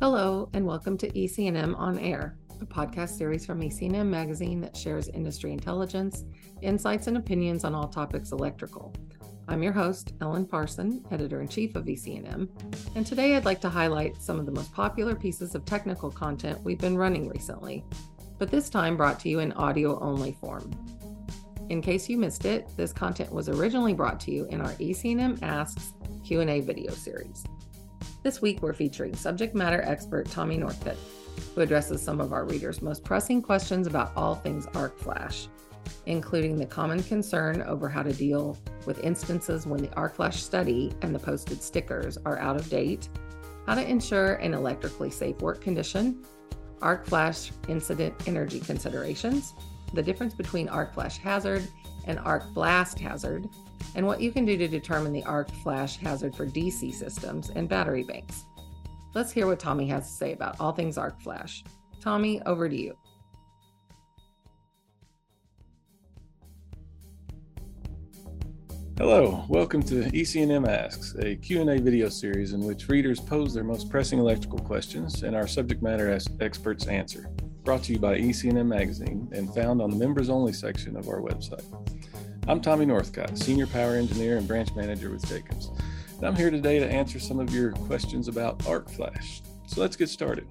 Hello, and welcome to EC&M On Air, a podcast series from EC&M Magazine that shares industry intelligence, insights, and opinions on all topics electrical. I'm your host, Ellen Parson, editor in chief of EC&M, and today I'd like to highlight some of the most popular pieces of technical content we've been running recently, but this time brought to you in audio only form. In case you missed it, this content was originally brought to you in our EC&M Asks Q&A video series. This week, we're featuring subject matter expert Tommy Northcott, who addresses some of our readers' most pressing questions about all things arc flash, including the common concern over how to deal with instances when the arc flash study and the posted stickers are out of date, how to ensure an electrically safe work condition, arc flash incident energy considerations, the difference between arc flash hazard and arc blast hazard, and what you can do to determine the arc flash hazard for DC systems and battery banks. Let's hear what Tommy has to say about all things arc flash. Tommy, over to you. Hello, welcome to EC&M Asks, a Q&A video series in which readers pose their most pressing electrical questions and our subject matter experts answer. Brought to you by EC&M Magazine and found on the members only section of our website. I'm Tommy Northcott, Senior Power Engineer and Branch Manager with Jacobs. And I'm here today to answer some of your questions about arc flash. So let's get started.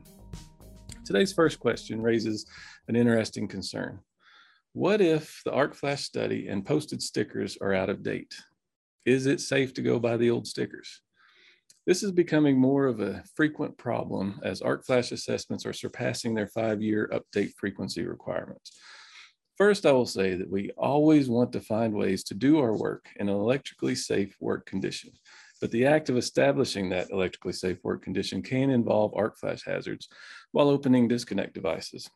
Today's first question raises an interesting concern. What if the arc flash study and posted stickers are out of date? Is it safe to go by the old stickers? This is becoming more of a frequent problem as arc flash assessments are surpassing their five-year update frequency requirements. First, I will say that we always want to find ways to do our work in an electrically safe work condition. But the act of establishing that electrically safe work condition can involve arc flash hazards while opening disconnect devices.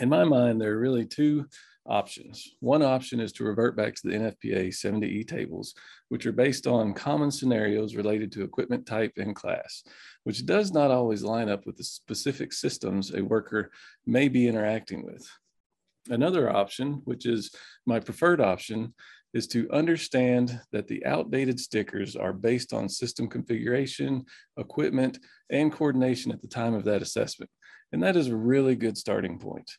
In my mind, there are really two options. One option is to revert back to the NFPA 70E tables, which are based on common scenarios related to equipment type and class, which does not always line up with the specific systems a worker may be interacting with. Another option, which is my preferred option, is to understand that the outdated stickers are based on system configuration, equipment, and coordination at the time of that assessment. And that is a really good starting point.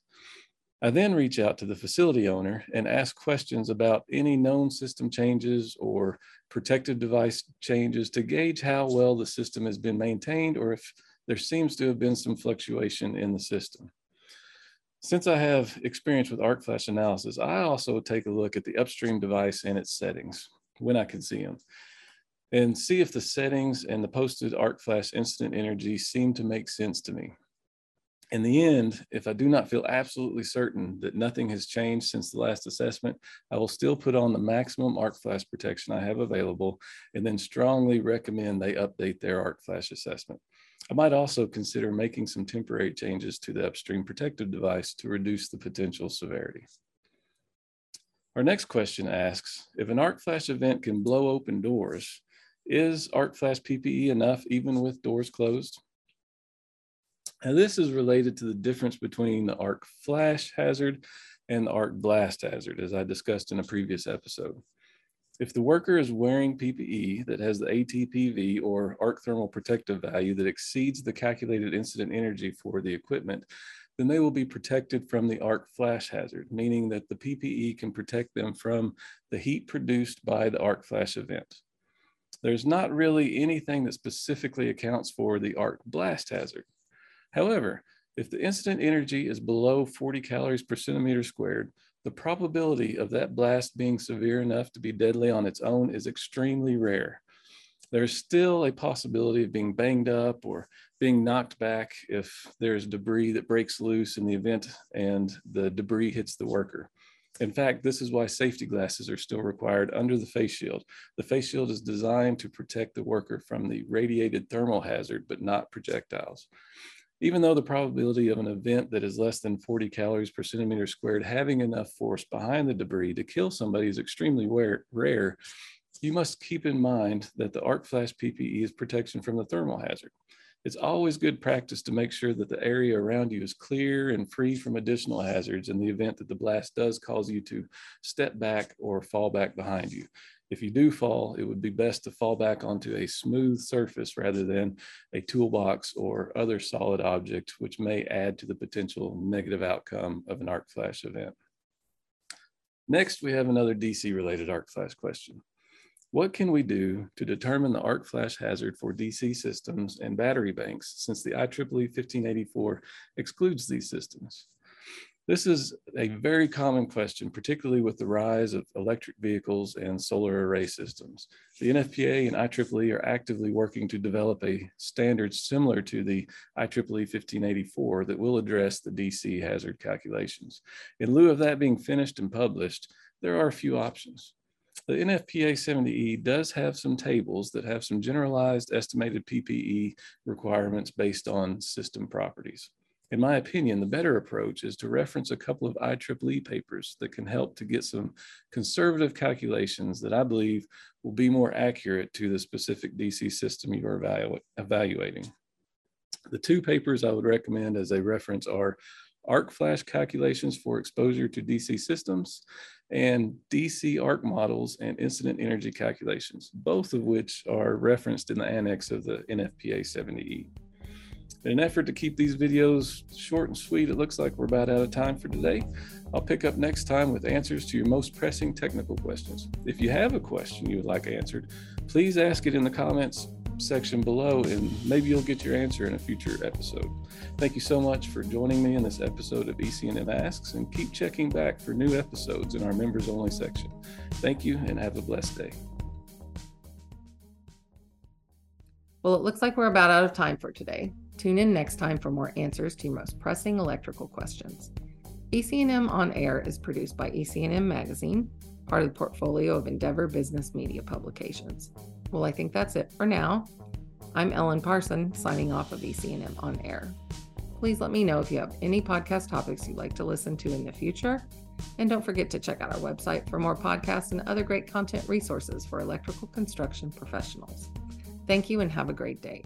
I then reach out to the facility owner and ask questions about any known system changes or protective device changes to gauge how well the system has been maintained or if there seems to have been some fluctuation in the system. Since I have experience with arc flash analysis, I also take a look at the upstream device and its settings when I can see them and see if the settings and the posted arc flash incident energy seem to make sense to me. In the end, if I do not feel absolutely certain that nothing has changed since the last assessment, I will still put on the maximum arc flash protection I have available and then strongly recommend they update their arc flash assessment. I might also consider making some temporary changes to the upstream protective device to reduce the potential severity. Our next question asks, if an arc flash event can blow open doors, is arc flash PPE enough even with doors closed? Now this is related to the difference between the arc flash hazard and the arc blast hazard, as I discussed in a previous episode. If the worker is wearing PPE that has the ATPV or arc thermal protective value that exceeds the calculated incident energy for the equipment, then they will be protected from the arc flash hazard, meaning that the PPE can protect them from the heat produced by the arc flash event. There's not really anything that specifically accounts for the arc blast hazard. However, if the incident energy is below 40 calories per centimeter squared, the probability of that blast being severe enough to be deadly on its own is extremely rare. There's still a possibility of being banged up or being knocked back if there's debris that breaks loose in the event and the debris hits the worker. In fact, this is why safety glasses are still required under the face shield. The face shield is designed to protect the worker from the radiated thermal hazard, but not projectiles. Even though the probability of an event that is less than 40 calories per centimeter squared having enough force behind the debris to kill somebody is extremely rare, you must keep in mind that the arc flash PPE is protection from the thermal hazard. It's always good practice to make sure that the area around you is clear and free from additional hazards in the event that the blast does cause you to step back or fall back behind you. If you do fall, it would be best to fall back onto a smooth surface rather than a toolbox or other solid object, which may add to the potential negative outcome of an arc flash event. Next, we have another DC related arc flash question. What can we do to determine the arc flash hazard for DC systems and battery banks since the IEEE 1584 excludes these systems? This is a very common question, particularly with the rise of electric vehicles and solar array systems. The NFPA and IEEE are actively working to develop a standard similar to the IEEE 1584 that will address the DC hazard calculations. In lieu of that being finished and published, there are a few options. The NFPA 70E does have some tables that have some generalized estimated PPE requirements based on system properties. In my opinion, the better approach is to reference a couple of IEEE papers that can help to get some conservative calculations that I believe will be more accurate to the specific DC system you are evalu evaluating. The two papers I would recommend as a reference are arc flash calculations for exposure to DC systems and DC arc models and incident energy calculations, both of which are referenced in the annex of the NFPA 70E. In an effort to keep these videos short and sweet, it looks like we're about out of time for today. I'll pick up next time with answers to your most pressing technical questions. If you have a question you would like answered, please ask it in the comments section below and maybe you'll get your answer in a future episode. Thank you so much for joining me in this episode of EC&M Asks and keep checking back for new episodes in our members only section. Thank you and have a blessed day. Well, it looks like we're about out of time for today. Tune in next time for more answers to your most pressing electrical questions. EC&M On Air is produced by EC&M Magazine, part of the portfolio of Endeavor Business Media Publications. Well, I think that's it for now. I'm Ellen Parson, signing off of EC&M On Air. Please let me know if you have any podcast topics you'd like to listen to in the future. And don't forget to check out our website for more podcasts and other great content resources for electrical construction professionals. Thank you and have a great day.